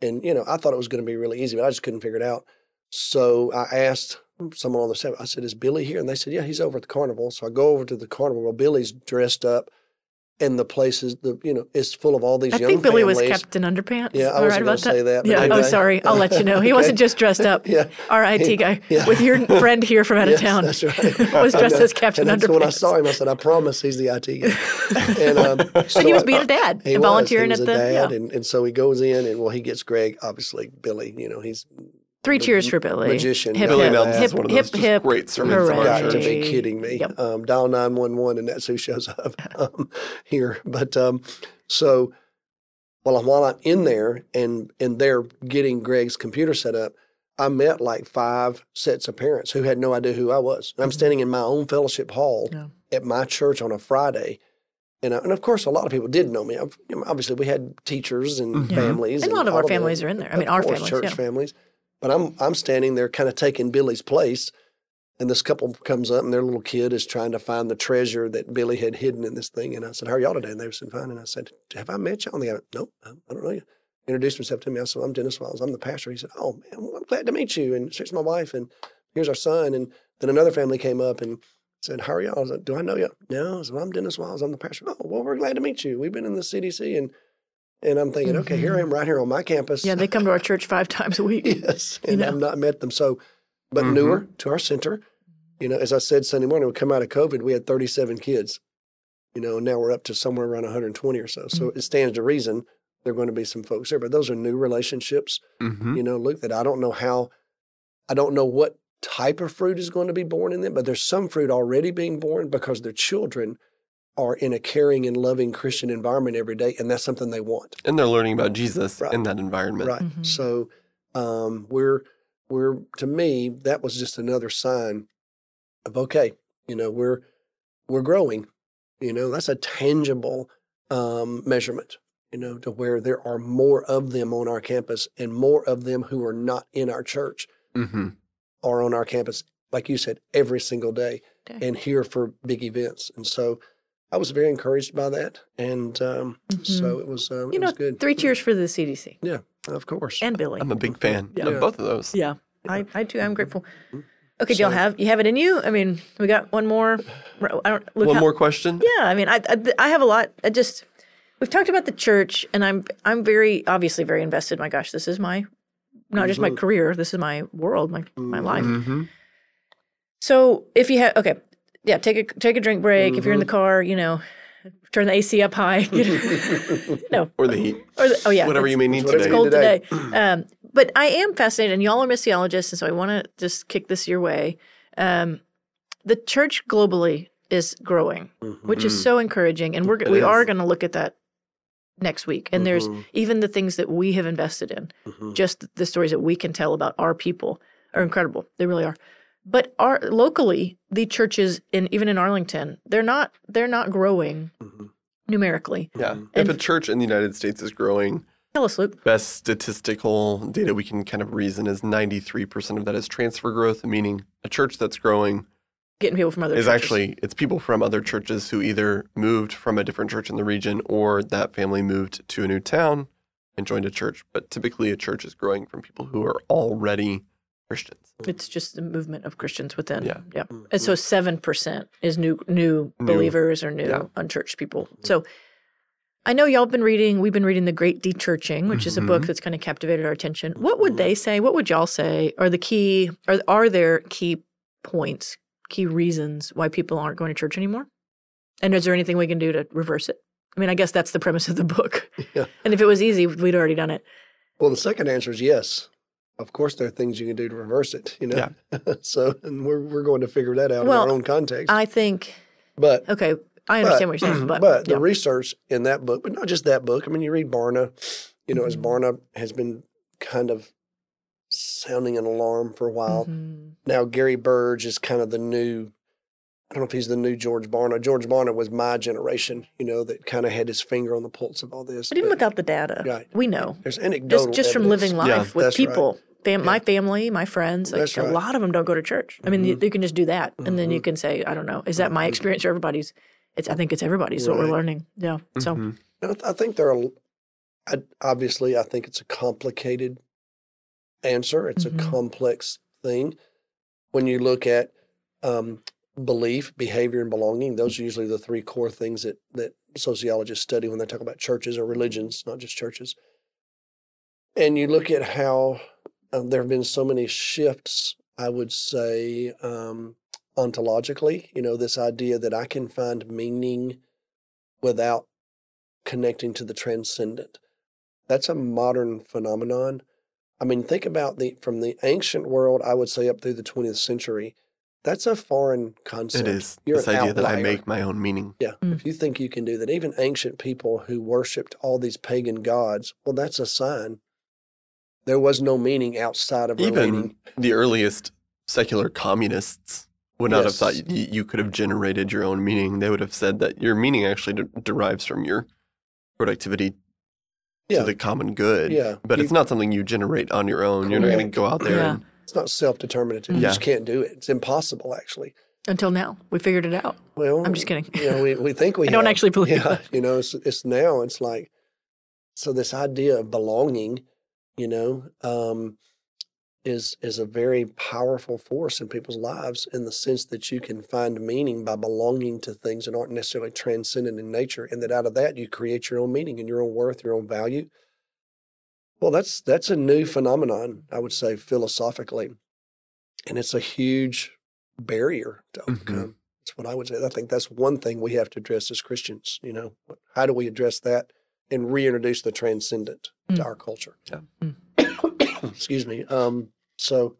C: And you know, I thought it was going to be really easy, but I just couldn't figure it out. So I asked someone on the set. I said, "Is Billy here?" And they said, "Yeah, he's over at the carnival." So I go over to the carnival. Well, Billy's dressed up and the places the you know is full of all these
B: I
C: young
B: think Billy was
C: families.
B: kept in underpants.
C: Yeah, I wasn't
B: right about
C: say that, but
B: Yeah. Oh, sorry. I'll let you know. He
C: Okay.
B: wasn't just dressed up.
C: Yeah.
B: Our IT guy
C: Yeah.
B: with your friend here from out of
C: Yes,
B: town
C: That's right.
B: was dressed as Captain
C: and that's when I saw him. I said, "I promise he's the IT guy." and um, so
B: he was being a dad
C: He
B: and
C: was.
B: volunteering
C: he was
B: at
C: a
B: the
C: dad,
B: yeah.
C: and, and so he goes in, and well, he gets Greg. Obviously, Billy. You know, he's
B: Three cheers for Billy.
C: magician.
B: Hip,
A: Billy
B: hip,
A: Nelms
B: hip,
A: is one of
B: hip,
A: those just
B: hip,
A: great sermons of our
C: got
B: hooray.
C: to
A: church.
C: be kidding me.
B: Yep.
C: Um, dial nine one one, and that's who shows up um, here. But um, so, while I'm while I'm in there, and and they're getting Greg's computer set up, I met like five sets of parents who had no idea who I was. And I'm standing in my own fellowship hall
B: Yeah.
C: at my church on a Friday. And, I, and of course, a lot of people did know me. I've, obviously, we had teachers and
A: Mhm.
C: families,
B: And a lot of
C: all
B: our
C: that.
B: families are in there. I mean, our
C: course,
B: families,
C: church
B: yeah.
C: families. But I'm I'm standing there, kind of taking Billy's place, and this couple comes up, and their little kid is trying to find the treasure that Billy had hidden in this thing. And I said, "How are y'all today?" And they said, "Fine." And I said, "Have I met y'all?" And they go, "Nope, I don't know you." Introduced himself to me. I said, "I'm Dennis Wiles. I'm the pastor." He said, "Oh man, well, I'm glad to meet you." And here's my wife, and here's our son. And then another family came up and said, "How are y'all?" I like, "Do I know you?" No. I said, well, "I'm Dennis Wiles. I'm the pastor." Oh, well, we're glad to meet you. We've been in the CDC, and and I'm thinking, okay, here I am, right here on my campus.
B: Yeah, they come to our church five times a week.
C: Yes, and
B: know?
C: I've not met them. So, but
A: Mhm.
C: newer to our center, you know, as I said Sunday morning, we come out of COVID, we had 37 kids, you know, and now we're up to somewhere around 120 or so.
B: Mm-hmm.
C: So it stands to reason there are going to be some folks there, but those are new relationships,
A: Mhm.
C: you know, Luke, that I don't know how, I don't know what type of fruit is going to be born in them, but there's some fruit already being born because their children are in a caring and loving Christian environment every day, and that's something they want.
A: And they're learning about Jesus
C: Right.
A: in that environment.
C: Right.
B: Mhm.
C: So um, we're we're to me that was just another sign of okay, you know, we're we're growing. You know, that's a tangible um, measurement. You know, to where there are more of them on our campus and more of them who are not in our church
A: hmm
C: are on our campus, like you said, every single day
B: Okay.
C: and here for big events. And so I was very encouraged by that. And um, so it was,
B: Mm-hmm. You
C: it
B: know,
C: was good.
B: three cheers for the CDC
C: Yeah, of course.
B: and Billy.
A: I'm a big fan
B: Yeah.
A: of both of those.
B: yeah, I, I too. I'm grateful.
C: Mhm.
B: Okay, do y'all have you have it in you? I mean, we got one more. I don't. Luke,
A: One
B: how-
A: more question.
B: Yeah, I mean, I, I I have a lot. I just we've talked about the church, and I'm I'm very obviously very invested. My gosh, this is my not just my
C: Mhm.
B: career. This is my world, my my life.
A: hmm
B: So if you have okay, yeah, take a take a drink break. If you're in the
C: Mm-hmm.
B: car, you know, turn the AC up high. no,
A: Or the heat.
B: or the, oh yeah,
A: Whatever you may need
C: whatever
B: it's
A: today.
B: cold
C: today.
B: today. Um, but I am fascinated, and y'all are missiologists, and so I want to just kick this your way. Um, the church globally is growing, which is so encouraging, and we're
A: It
B: we are going to look at that next week. And there's
C: Mhm.
B: even the things that we have invested in,
C: Mhm.
B: just the stories that we can tell about our people are incredible. They really are. But our locally, the churches in even in Arlington, they're not they're not growing
C: Mhm.
B: numerically.
A: Yeah.
C: Mhm.
A: If a church in the United States is growing,
B: Tell us, Luke.
A: best statistical data we can kind of reason is 93% of that is transfer growth, meaning a church that's growing
B: Getting people from other
A: is
B: churches.
A: actually it's people from other churches who either moved from a different church in the region or that family moved to a new town and joined a church. But typically a church is growing from people who are already Christians.
B: It's just the movement of Christians within.
A: Yeah.
B: Yeah. Mm-hmm. And so seven percent is new new
A: New.
B: believers or new
A: Yeah.
B: unchurched people. Mm-hmm. So I know y'all have been reading. We've been reading the Great Dechurching, which is a book
A: Mhm.
B: that's kind of captivated our attention. What would they mm-hmm. say? What would y'all say are the key? Are are there key points, key reasons why people aren't going to church anymore? And is there anything we can do to reverse it? I mean, I guess that's the premise of the book.
C: Yeah.
B: And if it was easy, we'd already done it.
C: Well, the second answer is yes. Of course, there are things you can do to reverse it. You know, so and we're we're going to figure that out
B: Well,
C: in our own context.
B: I think.
C: but
B: Okay, I understand what you're saying, but,
C: but the research in that book, but not just that book. I mean, you read Barna. You know, as
B: Mhm.
C: Barna has been kind of sounding an alarm for a while.
B: Mhm.
C: Now Gary Burge is kind of the new. I don't know if he's the new George Barna. George Barna was my generation, you know, that kind of had his finger on the pulse of all this.
B: But even
C: But
B: without the data,
C: Right.
B: we know
C: there's anecdotal
B: just just from living life
A: Yeah,
B: with
C: that's right.
B: People. Fam- My family, my friends, like
C: That's
B: a lot of them don't go to church. I mean, you,
C: Mhm.
B: you can just do that, and then you
C: Mhm.
B: can say, I don't know, is that my
C: Mhm.
B: experience or everybody's? It's I think it's everybody's what we're learning. Yeah. So.
C: And I, I think there are, I, obviously, I think it's a complicated answer. It's a complex thing. When you look at um, belief, behavior, and belonging. Those are usually the three core things that that sociologists study when they talk about churches or religions, not just churches. And you look at how um, there have been so many shifts. I would say um, ontologically, you know, this idea that I can find meaning without connecting to the transcendent. That's a modern phenomenon. I mean, think about the from the ancient world, I would say up through the 20th century. That's a foreign concept.
A: It is
C: You're
A: this
C: an
A: idea that I make my own meaning.
C: Yeah.
B: Mm.
C: If you think you can do that, even ancient people who worshipped all these pagan gods, well, that's a sign. There was no meaning outside of
A: Even
C: relating.
A: the earliest secular communists would not have thought you, you could have generated your own meaning. They would have said that your meaning actually de- derives from your productivity
C: Yeah.
A: to the common good.
C: Yeah.
A: But
C: You-
A: it's not something you generate on your own. You're not going to go out there
B: Yeah.
A: and
C: It's not self determinative. You just can't do it. It's impossible, actually.
B: Until now, we figured it out.
C: Well,
B: I'm just kidding.
C: You know, we, we think we
B: I don't
C: have.
B: actually believe
C: Yeah.
B: that.
C: You know, it's, it's now, it's like, so this idea of belonging, you know, um, is is a very powerful force in people's lives in the sense that you can find meaning by belonging to things that aren't necessarily transcendent in nature, and that out of that you create your own meaning and your own worth, your own value. Well, that's that's a new phenomenon, I would say, philosophically, and it's a huge barrier to
A: Mhm.
C: overcome. That's what I would say. I think that's one thing we have to address as Christians. You know, how do we address that and reintroduce the transcendent. To our culture?
A: Yeah.
C: Excuse me. Um, so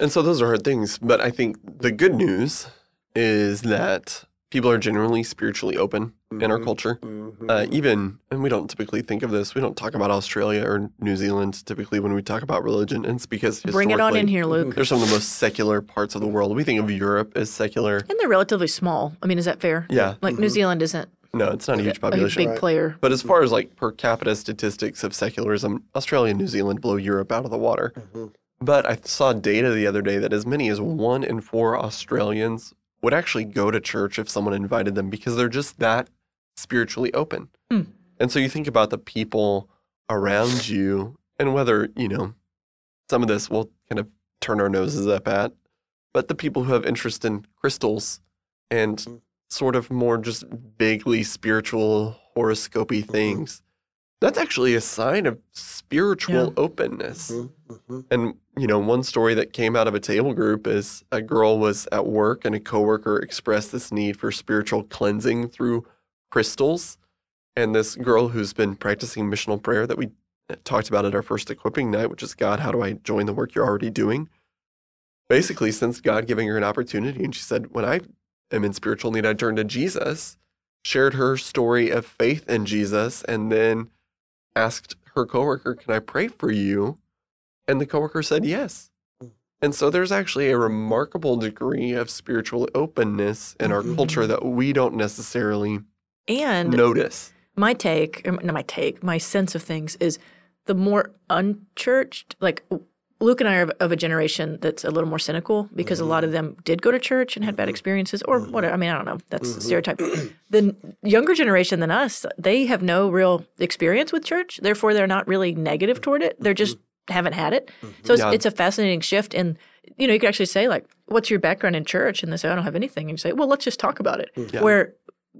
A: And so those are hard things. But I think the good news is that people are generally spiritually open in our
C: Mhm.
A: culture.
C: mhm.
A: Uh, even, and we don't typically think of this, we don't talk about Australia or New Zealand typically when we talk about religion. And it's because
B: Bring it on in here, Luke.
A: They're some of the most secular parts of the world. We think of Europe as secular.
B: And they're relatively small. I mean, is that fair?
A: Yeah.
B: Like New
C: Mhm.
B: Zealand isn't
A: No, it's not a huge population.
B: a
A: population.
B: big
C: Right.
B: player.
A: But as far as like per capita statistics of secularism, Australia and New Zealand blow Europe out of the water.
C: Mhm.
A: But I saw data the other day that as many as one in four Australians would actually go to church if someone invited them because they're just that spiritually open.
B: Hmm.
A: And so you think about the people around you and whether, you know, some of this we'll kind of turn our noses up at, but the people who have interest in crystals and
C: Hmm.
A: Sort of more just vaguely spiritual horoscopy things, that's actually a sign of spiritual
B: Yeah.
A: openness.
C: Mhm. Mhm.
A: And you know, one story that came out of a table group is a girl was at work and a coworker expressed this need for spiritual cleansing through crystals. And this girl who's been practicing missional prayer that we talked about at our first equipping night, which is God, how do I join the work you're already doing? Basically, since God giving her an opportunity, and she said, when I am in spiritual need, I turn to Jesus, shared her story of faith in Jesus, and then asked her coworker, Can I pray for you? And the coworker said yes. And so there's actually a remarkable degree of spiritual openness in our
C: Mhm.
A: culture that we don't necessarily
B: And
A: notice.
B: my take, or not my take, my sense of things is the more unchurched, like Luke and I are of, of a generation that's a little more cynical because a lot of them did go to church and had bad mm-hmm. experiences or mm-hmm. whatever. I mean, I don't know. That's a
C: Mhm.
B: stereotype. the younger generation than us, they have no real experience with church. Therefore, they're not really negative toward it. They're just mm-hmm. haven't had it. So it's,
A: Yeah.
B: it's a fascinating shift. And, you know, you could actually say, like, what's your background in church? And they say, I don't have anything. And you say, well, let's just talk about it.
A: Yeah.
B: Where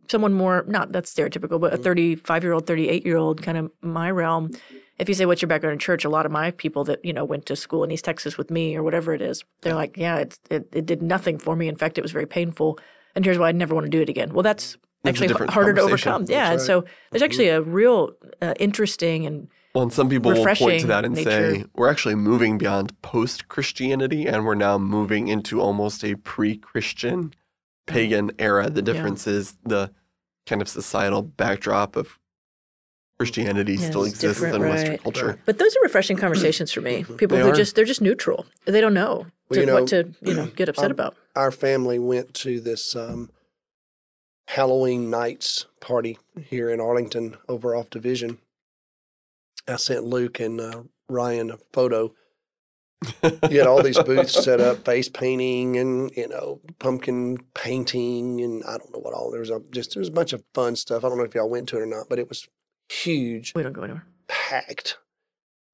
B: someone more, not that's stereotypical, but a 35 year old, 38 year old, kind of my realm, if you say, what's your background in church? A lot of my people that, you know, went to school in East Texas with me or whatever it is, they're like, yeah, it, it did nothing for me. In fact, it was very painful. And here's why I never want to do it again. Well, that's actually harder to overcome. Yeah. And so there's actually a real uh, interesting and
A: Well, and some people will point
B: Refreshing
A: to that and say, we're actually moving beyond post Christianity and we're now moving into almost a pre Christian pagan era. The
B: Yeah.
A: difference is the kind of societal backdrop of Christianity
B: Yeah,
A: still exists in Western
B: right.
A: culture.
B: But those are refreshing conversations for me. People
A: They
B: who
A: are.
B: just they're just neutral. They don't know,
C: Well,
B: to,
C: you know,
B: what to you know get upset
C: um,
B: about.
C: our family went to this um, Halloween nights party here in Arlington over off Division. I sent Luke and uh, Ryan a photo. You had all these booths set up, face painting and you know pumpkin painting, and I don't know what all. There was a, just there was a bunch of fun stuff. I don't know if y'all went to it or not, but it was huge,
B: We don't go anywhere.
C: packed.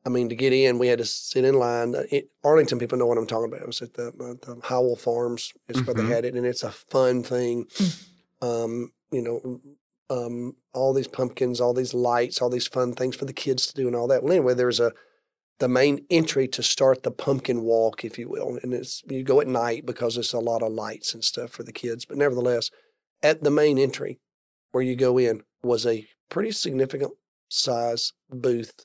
C: I mean, to get in, we had to sit in line. Uh, It, Arlington people know what I'm talking about. It was at the, uh, the Howell Farms is where
A: Mhm.
C: they had it, and it's a fun thing. Um, you know, um, all these pumpkins, all these lights, all these fun things for the kids to do, and all that. Well, anyway, there's a the main entry to start the pumpkin walk, if you will, and it's you go at night because it's a lot of lights and stuff for the kids. But nevertheless, at the main entry where you go in was a pretty significant size booth,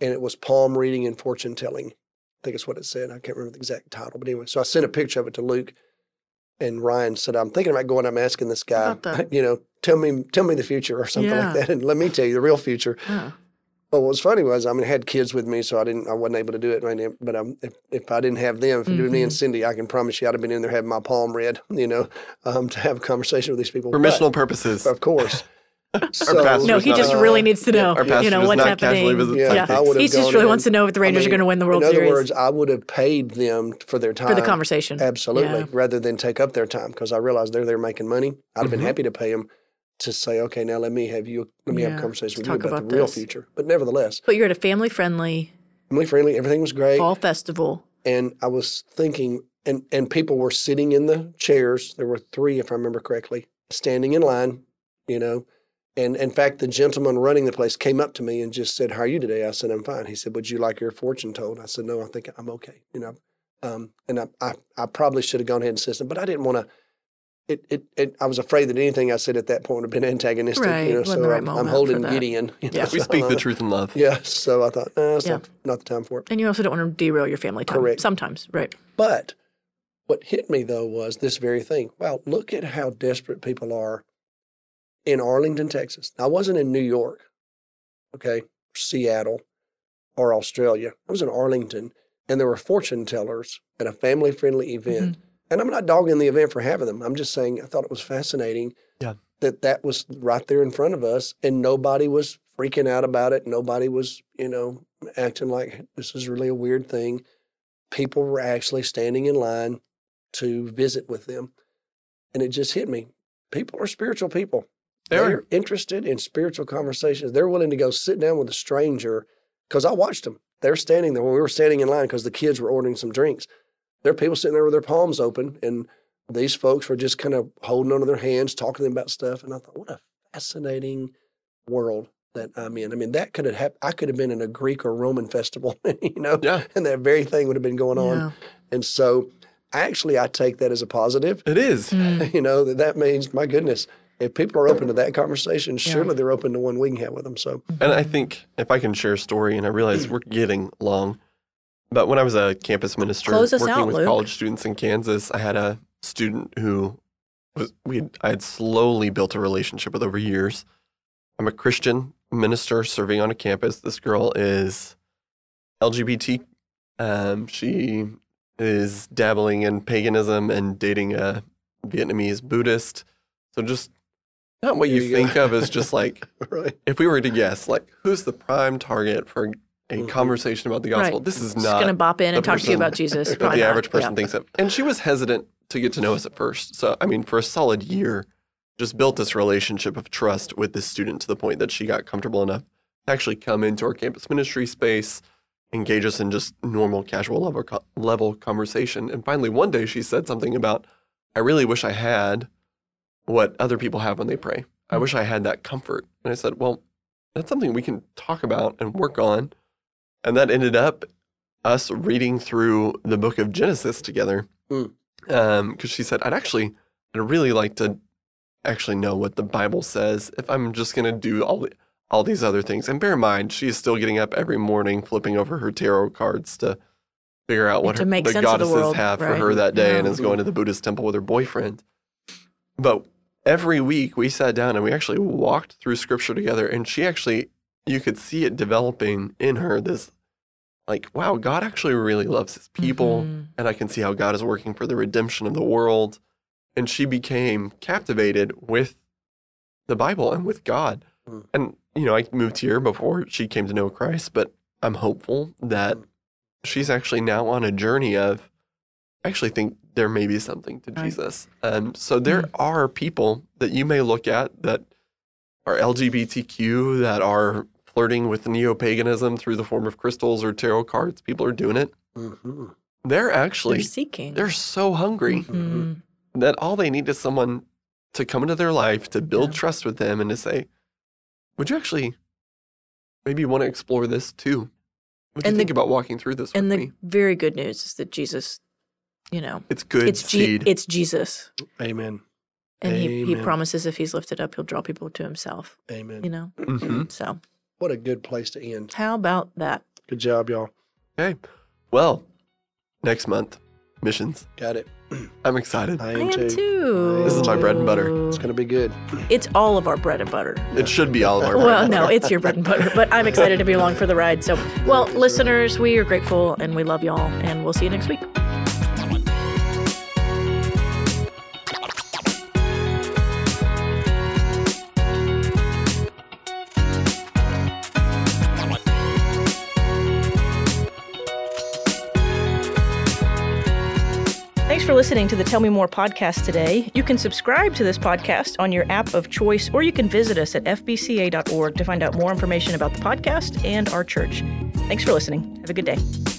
C: and it was palm reading and fortune telling. I think it's what it said. I can't remember the exact title, but anyway, so I sent a picture of it to Luke, and Ryan said, "I'm thinking about going. I'm asking this guy, you know, tell me, tell me the future or something
B: Yeah.
C: like that, and let me tell you the real future."
B: Oh.
C: But what was funny was, I mean, I had kids with me, so I didn't, I wasn't able to do it right now. But um, if, if I didn't have them, if it was me and Cindy, I can promise you, I'd have been in there having my palm read, you know, um, to have a conversation with these people.
A: For
C: But,
A: missional purposes.
C: of course. so,
B: No, he
A: not
B: just
A: a-
B: really needs to know.
A: Our pastor
B: you know what's
A: not
B: happening.
A: casually visit
C: Yeah,
A: psychics.
C: I would have
B: He just really
C: in.
B: wants to know if the
C: I
B: Rangers are going to win the World Series.
C: in other
B: Series
C: words, I would have paid them for their time
B: for the conversation.
C: Absolutely,
B: Yeah.
C: rather than take up their time because I realized they're there making money. I'd have been
A: Mhm.
C: happy to pay them to say, okay, now let me have you, let me have a conversation with
B: let's
C: you about,
B: about
C: the real
B: this.
C: future. But nevertheless,
B: But you're at a family friendly
C: family friendly, everything was great.
B: fall festival.
C: and I was thinking, and and people were sitting in the chairs. There were three, if I remember correctly, standing in line. You know, and in fact, the gentleman running the place came up to me and just said, "How are you today?" I said, "I'm fine." He said, "Would you like your fortune told?" I said, "No, I think I'm okay." You know, um, and I, I I probably should have gone ahead and said something, but I didn't want to. It, it, it, I was afraid that anything I said at that point would have been antagonistic.
B: Right,
C: You know, so
B: the right
C: I'm, I'm
B: moment for
C: holding
B: that.
C: Gideon. You know,
B: Yeah.
A: We
C: so
A: speak the truth in love.
C: Yeah, so I thought, nah, it's
B: Yeah.
C: not, not the time for it.
B: And you also don't want to derail your family time.
C: Correct.
B: Sometimes, right.
C: But what hit me though was this very thing. Wow, look at how desperate people are in Arlington, Texas. I wasn't in New York, okay, Seattle, or Australia. I was in Arlington, and there were fortune tellers at a family friendly event. Mm-hmm. And I'm not dogging the event for having them. I'm just saying I thought it was fascinating
A: Yeah.
C: that that was right there in front of us, and nobody was freaking out about it. Nobody was, you know, acting like this is really a weird thing. People were actually standing in line to visit with them. And it just hit me. People are spiritual people.
A: They are.
C: They're interested in spiritual conversations. They're willing to go sit down with a stranger because I watched them. They're standing there when we were standing in line because the kids were ordering some drinks. There are people sitting there with their palms open, and these folks were just kind of holding onto their hands, talking to them about stuff. And I thought, what a fascinating world that I'm in. I mean, that could have happened. I could have been in a Greek or Roman festival, you know,
A: Yeah,
C: and that very thing would have been going on.
B: Yeah.
C: And so, actually, I take that as a positive.
A: it is.
B: Mm.
C: You know that that means, my goodness, if people are open to that conversation, surely they're open to one we can have with them. So,
A: And I think if I can share a story, and I realize we're getting long, but when I was a campus minister working
B: out,
A: with
B: Luke.
A: college students in Kansas, I had a student who was we had, I had slowly built a relationship with over years. I'm a Christian minister serving on a campus. This girl is LGBT. Um, she is dabbling in paganism and dating a Vietnamese Buddhist. So just not what you,
C: you
A: think of as just like
C: right.
A: if we were to guess, like who's the prime target for a
C: Mhm.
A: conversation about the gospel?
B: Right.
A: This is
B: Just
A: not
B: going to bop in and talk to you about Jesus.
A: what
B: Probably
A: the
B: not.
A: average person
B: Yeah.
A: thinks of. And she was hesitant to get to know us at first. So, I mean, for a solid year, just built this relationship of trust with this student to the point that she got comfortable enough to actually come into our campus ministry space, engage us in just normal, casual level, level conversation. And finally, one day she said something about, I really wish I had what other people have when they pray. I wish I had that comfort. And I said, well, that's something we can talk about and work on. And that ended up us reading through the book of Genesis together.
C: Mm.
A: Because she said, I'd actually, I'd really like to actually know what the Bible says if I'm just going to do all, the, all these other things. And bear in mind, she is still getting up every morning, flipping over her tarot cards to figure out what her,
B: make
A: the
B: of the
A: goddesses
B: world,
A: have for her that day and is going to the Buddhist temple with her boyfriend. But every week we sat down and we actually walked through scripture together and she actually you could see it developing in her this like wow god actually really loves his people
B: Mhm.
A: and i can see how god is working for the redemption of the world and she became captivated with the bible and with god
C: Mm.
A: and you know i moved here before she came to know christ but i'm hopeful that
C: Mm.
A: she's actually now on a journey of I actually think there may be something to
B: Right.
A: Jesus. Um, so there are people that you may look at that are LGBTQ, that are flirting with neo paganism through the form of crystals or tarot cards. People are doing it.
C: hmm
A: They're
B: They're
A: actually,
B: seeking.
A: they're so hungry
B: Mhm.
A: that all they need is someone to come into their life to build
B: Yeah.
A: trust with them and to say, Would you actually maybe want to explore this too? What do
B: And
A: you
B: the-
A: think about walking through this
B: And
A: with
B: the
A: me?
B: very good news is that Jesus, you know,
A: It's good
B: it's Je-
A: seed.
B: it's Jesus,
C: Amen.
B: and he, he promises if he's lifted up, he'll draw people to himself.
C: Amen.
B: You know,
A: Mhm.
B: so
C: What a good place to end.
B: how about that?
C: Good job, y'all.
A: Okay. Well, next month, missions.
C: Got it.
A: I'm excited.
C: I
B: I
C: am,
B: am
C: too.
B: too.
A: This is my bread and butter.
C: It's going to be good.
B: It's all of our bread and butter.
A: It should be all of our
B: Well, no, it's your bread and butter, but I'm excited to be along for the ride. So, well, listeners, we are grateful and we love y'all, and we'll see you next week. Listening to the Tell Me More podcast today. You can subscribe to this podcast on your app of choice, or you can visit us at fbca.org to find out more information about the podcast and our church. Thanks for listening. Have a good day.